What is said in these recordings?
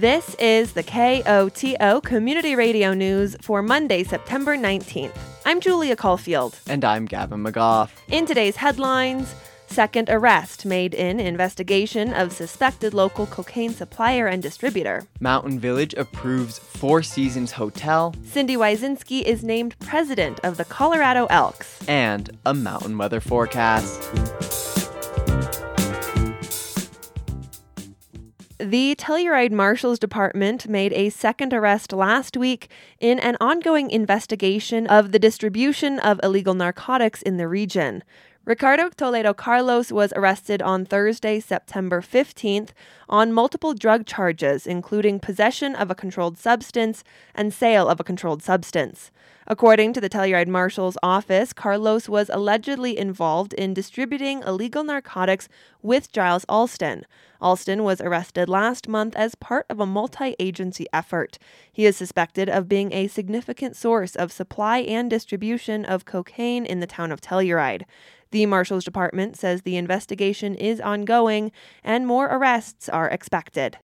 This is the KOTO Community Radio News for Monday, September 19th. I'm Julia Caulfield. And I'm Gavin McGough. In today's headlines, second arrest made in investigation of suspected local cocaine supplier and distributor. Mountain Village approves Four Seasons Hotel. Cindy Wyszynski is named president of the Colorado Elks. And a mountain weather forecast. The Telluride Marshal's Department made a second arrest last week in an ongoing investigation of the distribution of illegal narcotics in the region. Ricardo Toledo Carlos was arrested on Thursday, September 15th, on multiple drug charges, including possession of a controlled substance and sale of a controlled substance. According to the Telluride Marshal's office, Carlos was allegedly involved in distributing illegal narcotics with Giles Alston. Alston was arrested last month as part of a multi agency effort. He is suspected of being a significant source of supply and distribution of cocaine in the town of Telluride. The Marshal's Department says the investigation is ongoing and more arrests are expected.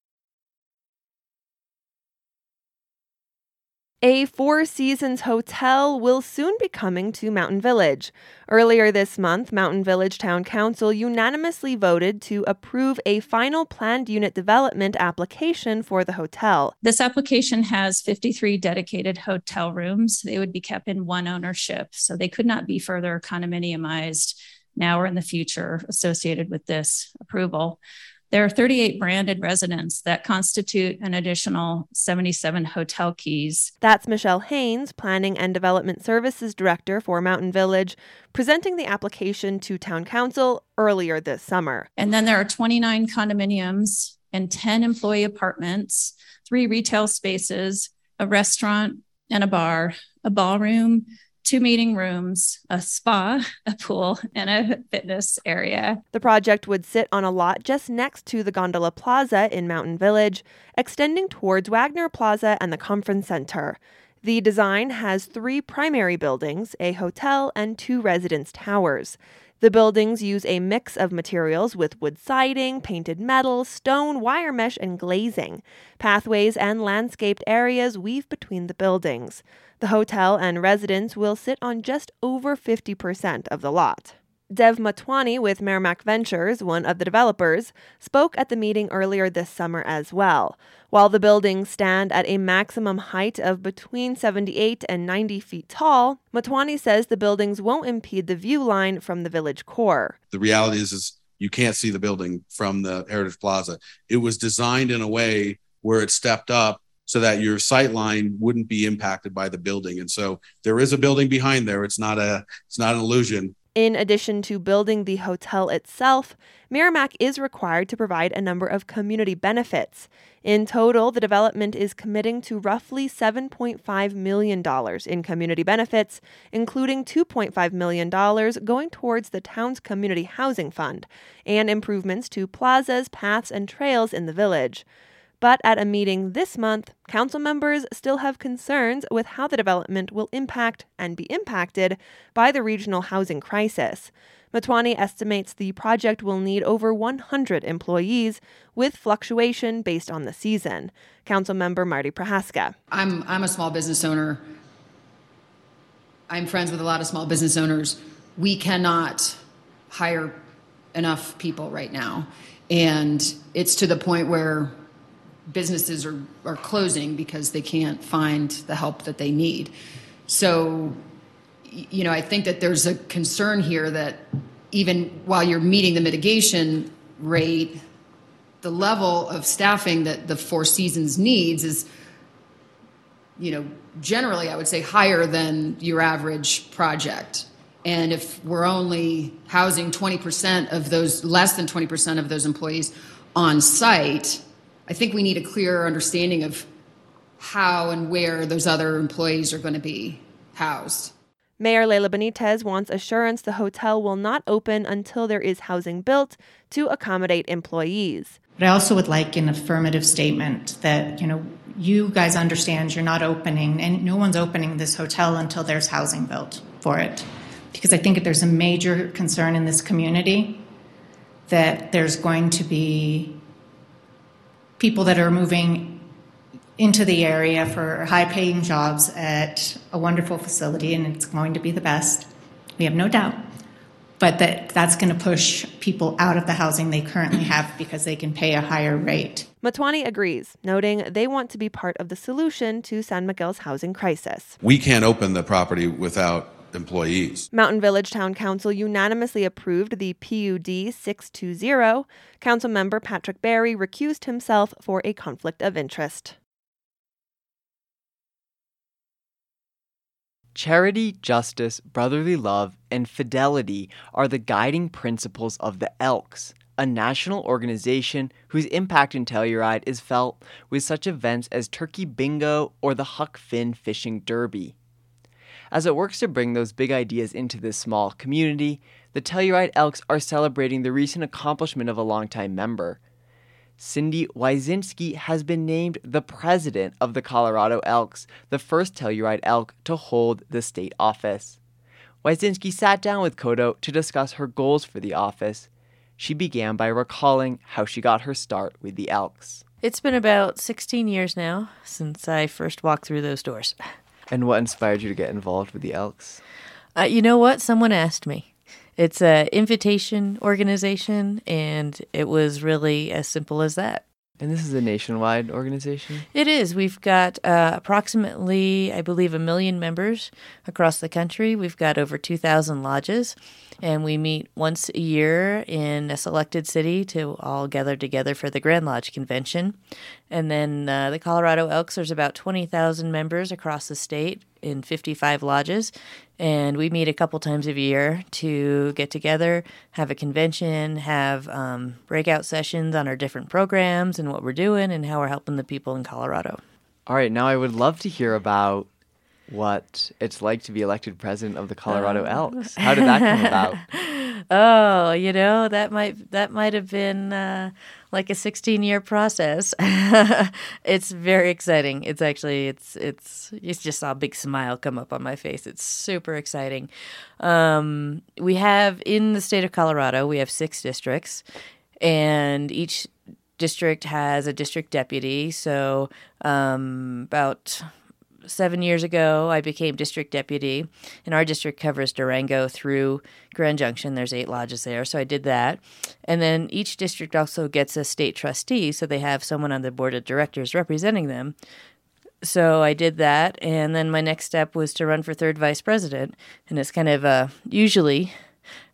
A Four Seasons hotel will soon be coming to Mountain Village. Earlier this month, Mountain Village Town Council unanimously voted to approve a final planned unit development application for the hotel. This application has 53 dedicated hotel rooms. They would be kept in one ownership, so they could not be further condominiumized now or in the future associated with this approval. There are 38 branded residents that constitute an additional 77 hotel keys. That's Michelle Haynes, Planning and Development Services Director for Mountain Village, presenting the application to Town Council earlier this summer. And then there are 29 condominiums and 10 employee apartments, three retail spaces, a restaurant and a bar, a ballroom, two meeting rooms, a spa, a pool, and a fitness area. The project would sit on a lot just next to the Gondola Plaza in Mountain Village, extending towards Wagner Plaza and the Conference Center. The design has three primary buildings, a hotel, and two residence towers. The buildings use a mix of materials with wood siding, painted metal, stone, wire mesh, and glazing. Pathways and landscaped areas weave between the buildings. The hotel and residence will sit on just over 50% of the lot. Dev Motwani with Merrimac Ventures, one of the developers, spoke at the meeting earlier this summer as well. While the buildings stand at a maximum height of between 78 and 90 feet tall, Motwani says the buildings won't impede the view line from the village core. The reality is, is you can't see the building from the Heritage Plaza. It was designed in a way where it stepped up so that your sight line wouldn't be impacted by the building. And so there is a building behind there. It's not a it's not an illusion. In addition to building the hotel itself, Merrimac is required to provide a number of community benefits. In total, the development is committing to roughly $7.5 million in community benefits, including $2.5 million going towards the town's community housing fund and improvements to plazas, paths, and trails in the village. But at a meeting this month, council members still have concerns with how the development will impact and be impacted by the regional housing crisis. Motwani estimates the project will need over 100 employees, with fluctuation based on the season. Council member Marty Prohaska. I'm, I'm a small business owner. I'm friends with a lot of small business owners. We cannot hire enough people right now. And it's to the point where businesses are, are closing because they can't find the help that they need. So, you know, I think that there's a concern here that even while you're meeting the mitigation rate, the level of staffing that the Four Seasons needs is, you know, generally I would say higher than your average project. And if we're only housing 20% of those, less than 20% of those employees on site, I think we need a clearer understanding of how and where those other employees are going to be housed. Mayor Laila Benitez wants assurance the hotel will not open until there is housing built to accommodate employees. But I also would like an affirmative statement that, you know, you guys understand you're not opening and no one's opening this hotel until there's housing built for it. Because I think there's a major concern in this community that there's going to be people that are moving into the area for high paying jobs at a wonderful facility, and it's going to be the best. We have no doubt. But that, that's going to push people out of the housing they currently have because they can pay a higher rate. Motwani agrees, noting they want to be part of the solution to San Miguel's housing crisis. We can't open the property without employees. Mountain Village Town Council unanimously approved the PUD 620. Council member Patrick Barry recused himself for a conflict of interest. Charity, justice, brotherly love, and fidelity are the guiding principles of the Elks, a national organization whose impact in Telluride is felt with such events as Turkey Bingo or the Huck Finn Fishing Derby. As it works to bring those big ideas into this small community, the Telluride Elks are celebrating the recent accomplishment of a longtime member. Cindy Wyszynski has been named the president of the Colorado Elks, the first Telluride Elk to hold the state office. Wyszynski sat down with KOTO to discuss her goals for the office. She began by recalling how she got her start with the Elks. It's been about 16 years now since I first walked through those doors. And what inspired you to get involved with the Elks? Uh, you know what? Someone asked me. It's an invitation organization, and it was really as simple as that. And this is a nationwide organization? It is. We've got uh, approximately, I believe, a million members across the country. We've got over 2,000 lodges, and we meet once a year in a selected city to all gather together for the Grand Lodge Convention. And then uh, the Colorado Elks, there's about 20,000 members across the state in 55 lodges. And we meet a couple times a year to get together, have a convention, have um, breakout sessions on our different programs and what we're doing and how we're helping the people in Colorado. All right, now I would love to hear about what it's like to be elected president of the Colorado Elks. How did that come about? Oh, you know that might that might have been uh, like a 16 year process. it's very exciting. It's actually it's it's you just saw a big smile come up on my face. It's super exciting. Um, we have in the state of Colorado we have six districts, and each district has a district deputy. So um, about seven years ago, I became district deputy, and our district covers Durango through Grand Junction. There's eight lodges there, so I did that. And then each district also gets a state trustee, so they have someone on the board of directors representing them. So I did that, and then my next step was to run for third vice president, and it's kind of a usually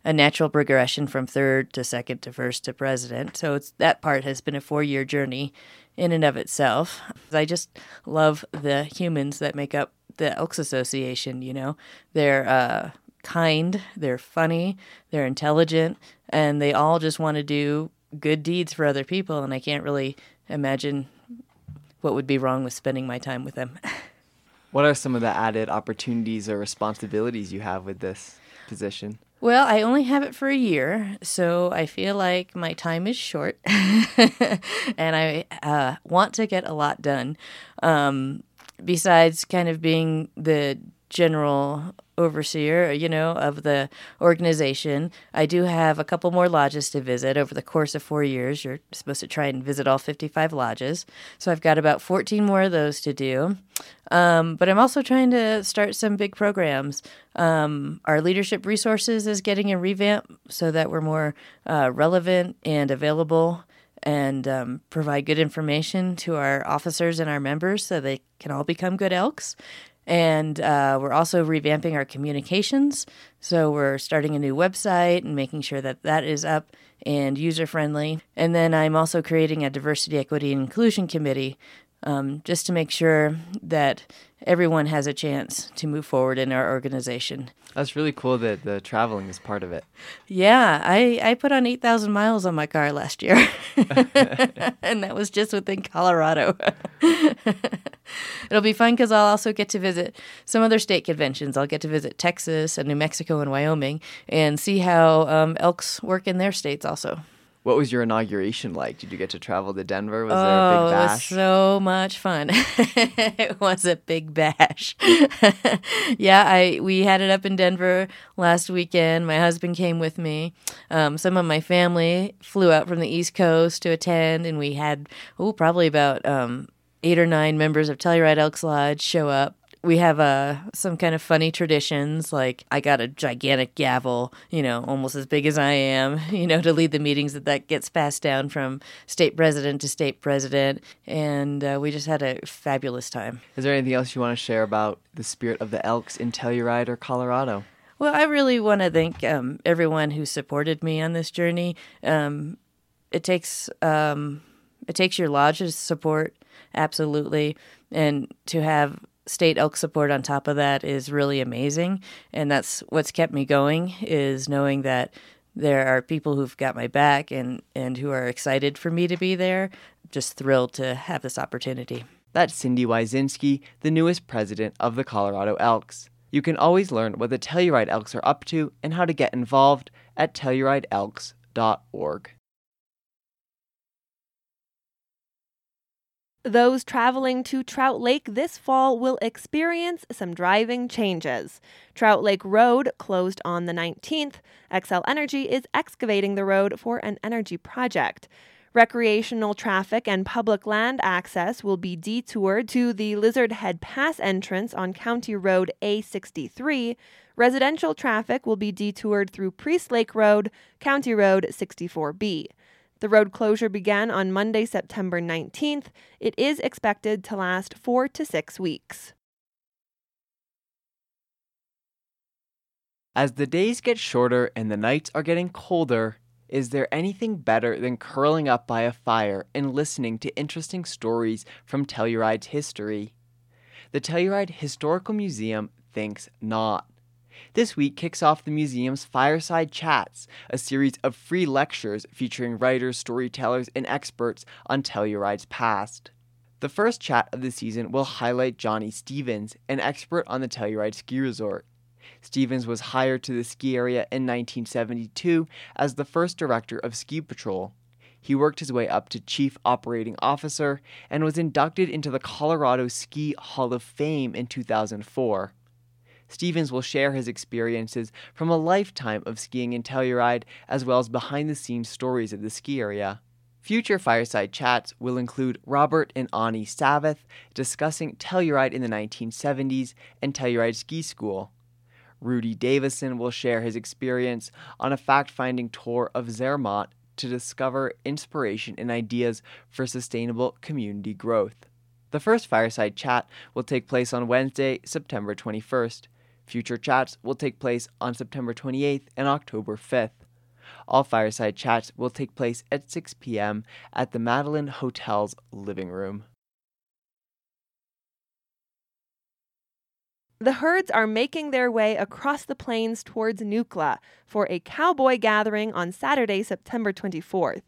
a natural progression from third to second to first to president. So it's that part has been a four year journey in and of itself. I just love the humans that make up the Elks Association. You know, they're uh, kind, they're funny, they're intelligent, and they all just want to do good deeds for other people. And I can't really imagine what would be wrong with spending my time with them. what are some of the added opportunities or responsibilities you have with this position? Well, I only have it for a year, so I feel like my time is short, and I uh, want to get a lot done. Um, besides, kind of being the general overseer, you know, of the organization. I do have a couple more lodges to visit over the course of four years. You're supposed to try and visit all 55 lodges. So I've got about 14 more of those to do. Um, but I'm also trying to start some big programs. Um, our leadership resources is getting a revamp so that we're more uh, relevant and available and um, provide good information to our officers and our members so they can all become good elks. And uh, we're also revamping our communications. So we're starting a new website and making sure that that is up and user friendly. And then I'm also creating a diversity, equity, and inclusion committee um, just to make sure that everyone has a chance to move forward in our organization. That's really cool that the traveling is part of it. Yeah, I, I put on 8,000 miles on my car last year, and that was just within Colorado. It'll be fun because I'll also get to visit some other state conventions. I'll get to visit Texas and New Mexico and Wyoming and see how um, elks work in their states also. What was your inauguration like? Did you get to travel to Denver? Was oh, there a big bash? It was so much fun. it was a big bash. yeah, I we had it up in Denver last weekend. My husband came with me. Um, some of my family flew out from the East Coast to attend, and we had oh probably about um, eight or nine members of Telluride Elks Lodge show up we have uh, some kind of funny traditions. Like I got a gigantic gavel, you know, almost as big as I am, you know, to lead the meetings. That that gets passed down from state president to state president, and uh, we just had a fabulous time. Is there anything else you want to share about the spirit of the Elks in Telluride or Colorado? Well, I really want to thank um, everyone who supported me on this journey. Um, it takes um, it takes your lodge's support, absolutely, and to have state elk support on top of that is really amazing. And that's what's kept me going is knowing that there are people who've got my back and and who are excited for me to be there. Just thrilled to have this opportunity. That's cindy wyszynski the newest president of the colorado elks. You can always learn what the telluride elks are up to and how to get involved at tellurideelks.org Those traveling to Trout Lake this fall will experience some driving changes. Trout Lake Road closed on the 19th. Xcel Energy is excavating the road for an energy project. Recreational traffic and public land access will be detoured to the Lizard Head Pass entrance on County Road A63. Residential traffic will be detoured through Priest Lake Road, County Road 64B. The road closure began on Monday, September 19th. It is expected to last four to six weeks. As the days get shorter and the nights are getting colder, is there anything better than curling up by a fire and listening to interesting stories from Telluride's history? The Telluride Historical Museum thinks not. This week kicks off the museum's Fireside Chats, a series of free lectures featuring writers, storytellers, and experts on Telluride's past. The first chat of the season will highlight Johnny Stevens, an expert on the Telluride ski resort. Stevens was hired to the ski area in 1972 as the first director of Ski Patrol. He worked his way up to Chief Operating Officer and was inducted into the Colorado Ski Hall of Fame in 2004. Stevens will share his experiences from a lifetime of skiing in Telluride, as well as behind the scenes stories of the ski area. Future fireside chats will include Robert and Ani Savath discussing Telluride in the 1970s and Telluride Ski School. Rudy Davison will share his experience on a fact finding tour of Zermatt to discover inspiration and ideas for sustainable community growth. The first fireside chat will take place on Wednesday, September 21st. Future chats will take place on September 28th and October 5th. All fireside chats will take place at 6 p.m. at the Madeline Hotel's living room. The herds are making their way across the plains towards Nucla for a cowboy gathering on Saturday, September 24th.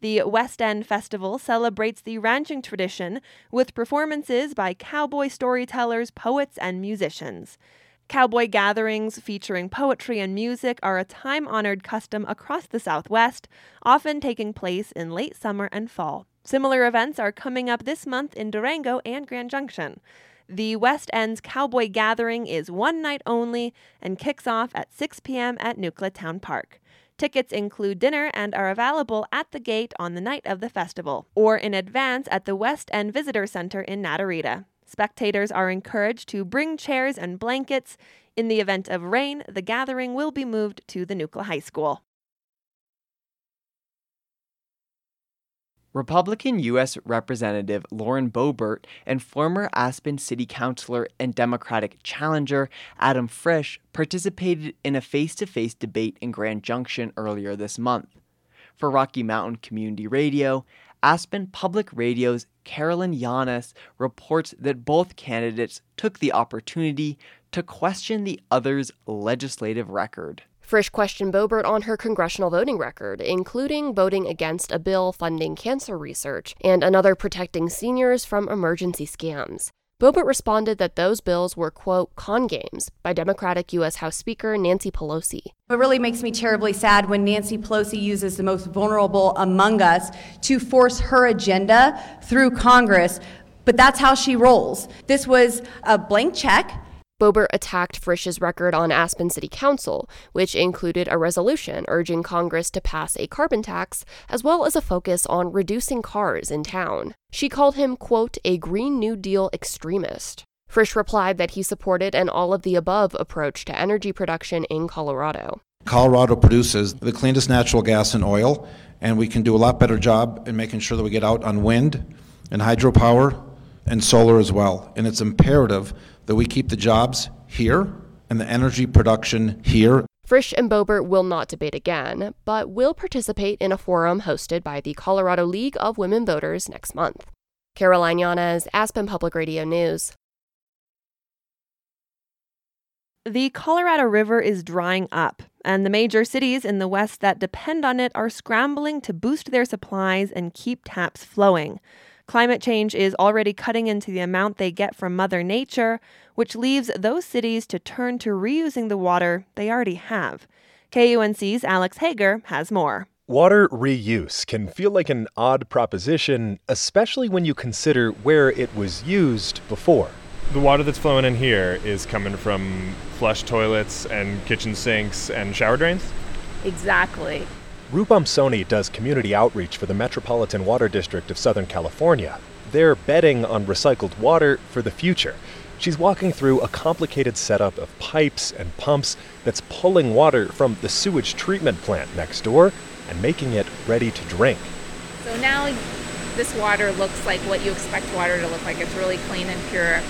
The West End Festival celebrates the ranching tradition with performances by cowboy storytellers, poets, and musicians. Cowboy gatherings featuring poetry and music are a time honored custom across the Southwest, often taking place in late summer and fall. Similar events are coming up this month in Durango and Grand Junction. The West End's Cowboy Gathering is one night only and kicks off at 6 p.m. at Nucla Town Park. Tickets include dinner and are available at the gate on the night of the festival or in advance at the West End Visitor Center in Naturita. Spectators are encouraged to bring chairs and blankets. In the event of rain, the gathering will be moved to the Nucla High School. Republican U.S. Representative Lauren Boebert and former Aspen City Councilor and Democratic challenger Adam Frisch participated in a face to face debate in Grand Junction earlier this month. For Rocky Mountain Community Radio, Aspen Public Radio's Caroline Llanes reports that both candidates took the opportunity to question the other's legislative record. Frisch questioned Boebert on her congressional voting record, including voting against a bill funding cancer research and another protecting seniors from emergency scams. Boebert responded that those bills were, quote, con games by Democratic U.S. House Speaker Nancy Pelosi. It really makes me terribly sad when Nancy Pelosi uses the most vulnerable among us to force her agenda through Congress, but that's how she rolls. This was a blank check Boebert attacked Frisch's record on Aspen City Council, which included a resolution urging Congress to pass a carbon tax, as well as a focus on reducing cars in town. She called him, quote, a Green New Deal extremist. Frisch replied that he supported an all of the above approach to energy production in Colorado. Colorado produces the cleanest natural gas and oil, and we can do a lot better job in making sure that we get out on wind and hydropower and solar as well. And it's imperative that we keep the jobs here and the energy production here. Frisch and Boebert will not debate again, but will participate in a forum hosted by the Colorado League of Women Voters next month. Caroline Llanes, Aspen Public Radio News. The Colorado River is drying up, and the major cities in the West that depend on it are scrambling to boost their supplies and keep taps flowing. Climate change is already cutting into the amount they get from Mother Nature, which leaves those cities to turn to reusing the water they already have. KUNC's Alex Hager has more. Water reuse can feel like an odd proposition, especially when you consider where it was used before the water that's flowing in here is coming from flush toilets and kitchen sinks and shower drains? Exactly. Rupam Soni does community outreach for the Metropolitan Water District of Southern California. They're betting on recycled water for the future. She's walking through a complicated setup of pipes and pumps that's pulling water from the sewage treatment plant next door and making it ready to drink. So now this water looks like what you expect water to look like. It's really clean and pure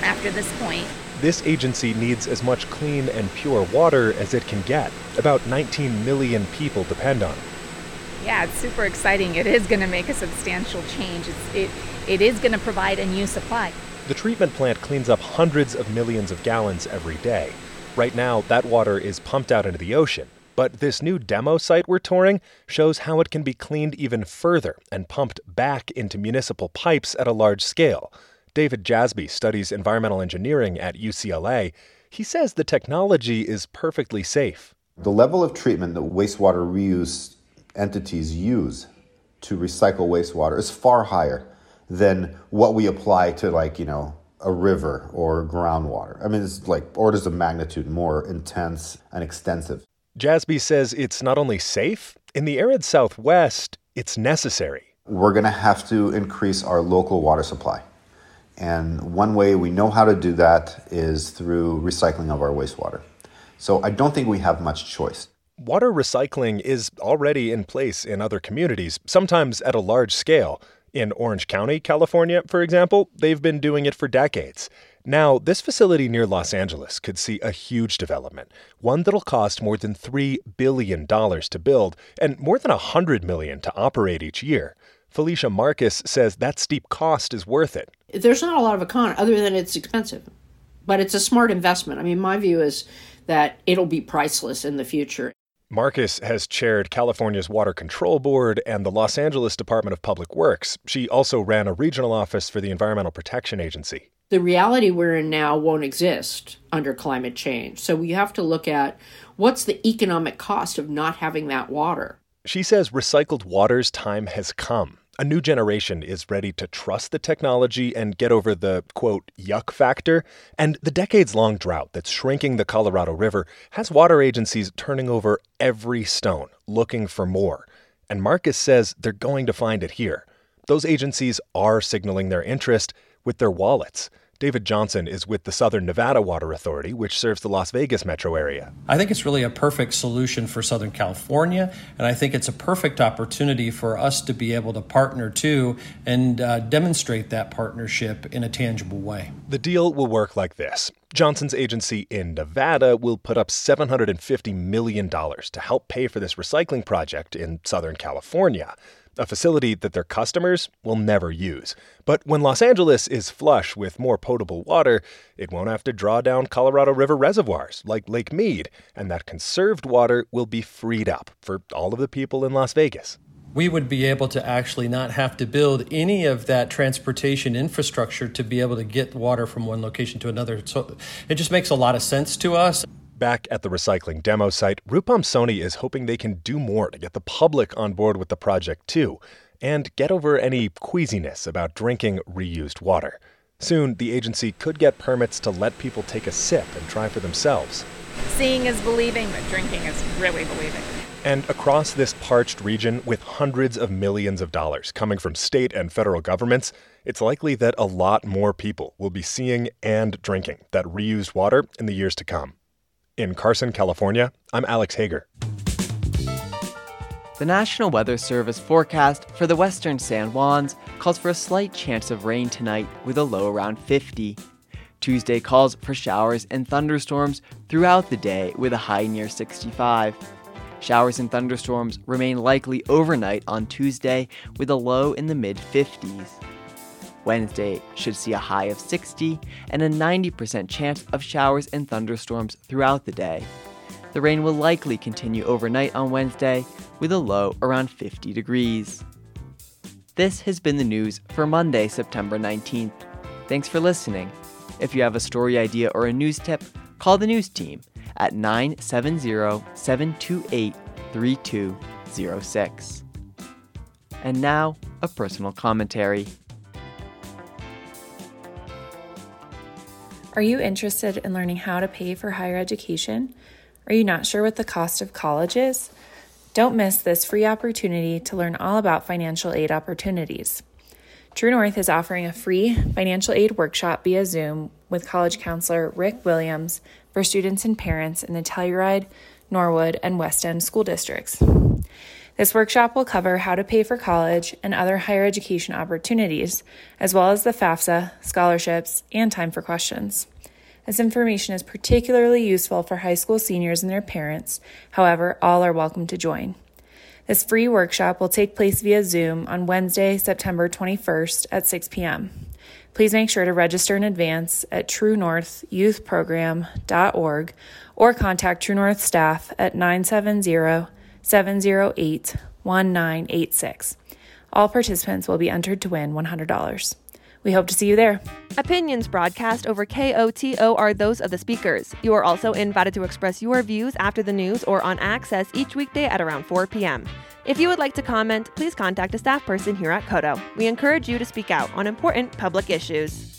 after this point. This agency needs as much clean and pure water as it can get. About 19 million people depend on it. Yeah, it's super exciting. It is going to make a substantial change. It's, it, it is going to provide a new supply. The treatment plant cleans up hundreds of millions of gallons every day. Right now, that water is pumped out into the ocean. But this new demo site we're touring shows how it can be cleaned even further and pumped back into municipal pipes at a large scale. David Jassby studies environmental engineering at UCLA. He says the technology is perfectly safe. The level of treatment that wastewater reuse entities use to recycle wastewater is far higher than what we apply to, like, you know, a river or groundwater. I mean, it's like orders of magnitude more intense and extensive. Jassby says it's not only safe, in the arid Southwest, it's necessary. We're going to have to increase our local water supply. And one way we know how to do that is through recycling of our wastewater. So I don't think we have much choice. Water recycling is already in place in other communities, sometimes at a large scale. In Orange County, California, for example, they've been doing it for decades. Now, this facility near Los Angeles could see a huge development, one that'll cost more than $3 billion to build and more than 100 million to operate each year. Felicia Marcus says that steep cost is worth it. There's not a lot of econ other than it's expensive, but it's a smart investment. I mean, my view is that it'll be priceless in the future. Marcus has chaired California's Water Control Board and the Los Angeles Department of Public Works. She also ran a regional office for the Environmental Protection Agency. The reality we're in now won't exist under climate change. So we have to look at what's the economic cost of not having that water. She says recycled water's time has come. A new generation is ready to trust the technology and get over the, quote, yuck factor. And the decades long drought that's shrinking the Colorado River has water agencies turning over every stone, looking for more. And Marcus says they're going to find it here. Those agencies are signaling their interest with their wallets. David Johnson is with the Southern Nevada Water Authority, which serves the Las Vegas metro area. I think it's really a perfect solution for Southern California, and I think it's a perfect opportunity for us to be able to partner too and uh, demonstrate that partnership in a tangible way. The deal will work like this Johnson's agency in Nevada will put up $750 million to help pay for this recycling project in Southern California a facility that their customers will never use. But when Los Angeles is flush with more potable water, it won't have to draw down Colorado River reservoirs like Lake Mead, and that conserved water will be freed up for all of the people in Las Vegas. We would be able to actually not have to build any of that transportation infrastructure to be able to get water from one location to another. So it just makes a lot of sense to us. Back at the recycling demo site, Rupam Soni is hoping they can do more to get the public on board with the project too, and get over any queasiness about drinking reused water. Soon, the agency could get permits to let people take a sip and try for themselves. Seeing is believing, but drinking is really believing. And across this parched region, with hundreds of millions of dollars coming from state and federal governments, it's likely that a lot more people will be seeing and drinking that reused water in the years to come. In Carson, California, I'm Alex Hager. The National Weather Service forecast for the western San Juans calls for a slight chance of rain tonight with a low around 50. Tuesday calls for showers and thunderstorms throughout the day with a high near 65. Showers and thunderstorms remain likely overnight on Tuesday with a low in the mid 50s. Wednesday should see a high of 60 and a 90% chance of showers and thunderstorms throughout the day. The rain will likely continue overnight on Wednesday with a low around 50 degrees. This has been the news for Monday, September 19th. Thanks for listening. If you have a story idea or a news tip, call the news team at 970 728 3206. And now, a personal commentary. Are you interested in learning how to pay for higher education? Are you not sure what the cost of college is? Don't miss this free opportunity to learn all about financial aid opportunities. True North is offering a free financial aid workshop via Zoom with college counselor Rick Williams for students and parents in the Telluride, Norwood, and West End school districts. This workshop will cover how to pay for college and other higher education opportunities, as well as the FAFSA, scholarships, and time for questions. This information is particularly useful for high school seniors and their parents. However, all are welcome to join. This free workshop will take place via Zoom on Wednesday, September 21st at 6 p.m. Please make sure to register in advance at truenorthyouthprogram.org or contact True North staff at 970 708 1986. All participants will be entered to win $100. We hope to see you there. Opinions broadcast over KOTO are those of the speakers. You are also invited to express your views after the news or on Access each weekday at around 4 p.m. If you would like to comment, please contact a staff person here at KOTO. We encourage you to speak out on important public issues.